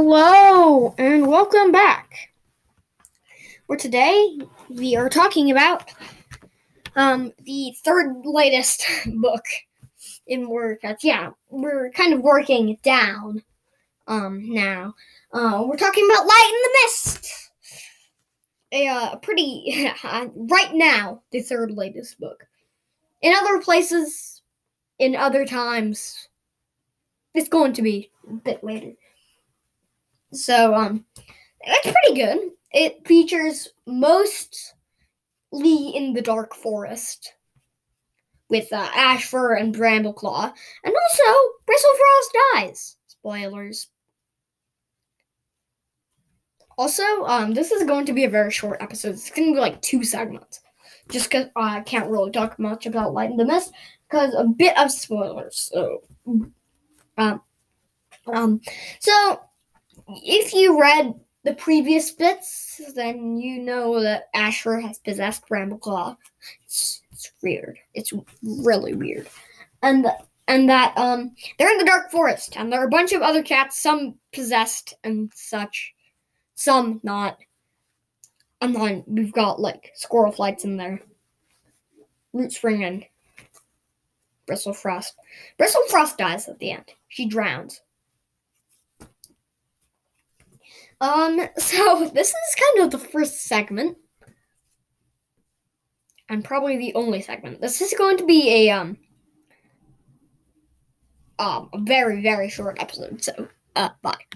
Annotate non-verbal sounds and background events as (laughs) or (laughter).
Hello and welcome back. Where today, we are talking about um, the third latest (laughs) book in Warrior Cats. Yeah, we're kind of working it down um, now. Uh, we're talking about Light in the Mist. A uh, pretty, (laughs) right now, the third latest book. In other places, in other times, it's going to be a bit later. So um, it's pretty good. It features mostly in the dark forest with uh, Ashfur and Brambleclaw, and also Bristlefrost dies. Spoilers. Also, um, this is going to be a very short episode. It's going to be like two segments, just because I can't really talk much about Light in the Mist because a bit of spoilers. So, um, um, so if you read the previous bits, then you know that Ashfur has possessed Brambleclaw. It's, it's weird. It's really weird. And and that um they're in the dark forest and there are a bunch of other cats, some possessed and such, some not. And then we've got like Squirrelflight's in there. Rootspring and Bristlefrost. Bristlefrost dies at the end. She drowns. Um, (laughs) so this is kind of the first segment. And probably the only segment. This is going to be a um um a very, very short episode, so uh bye.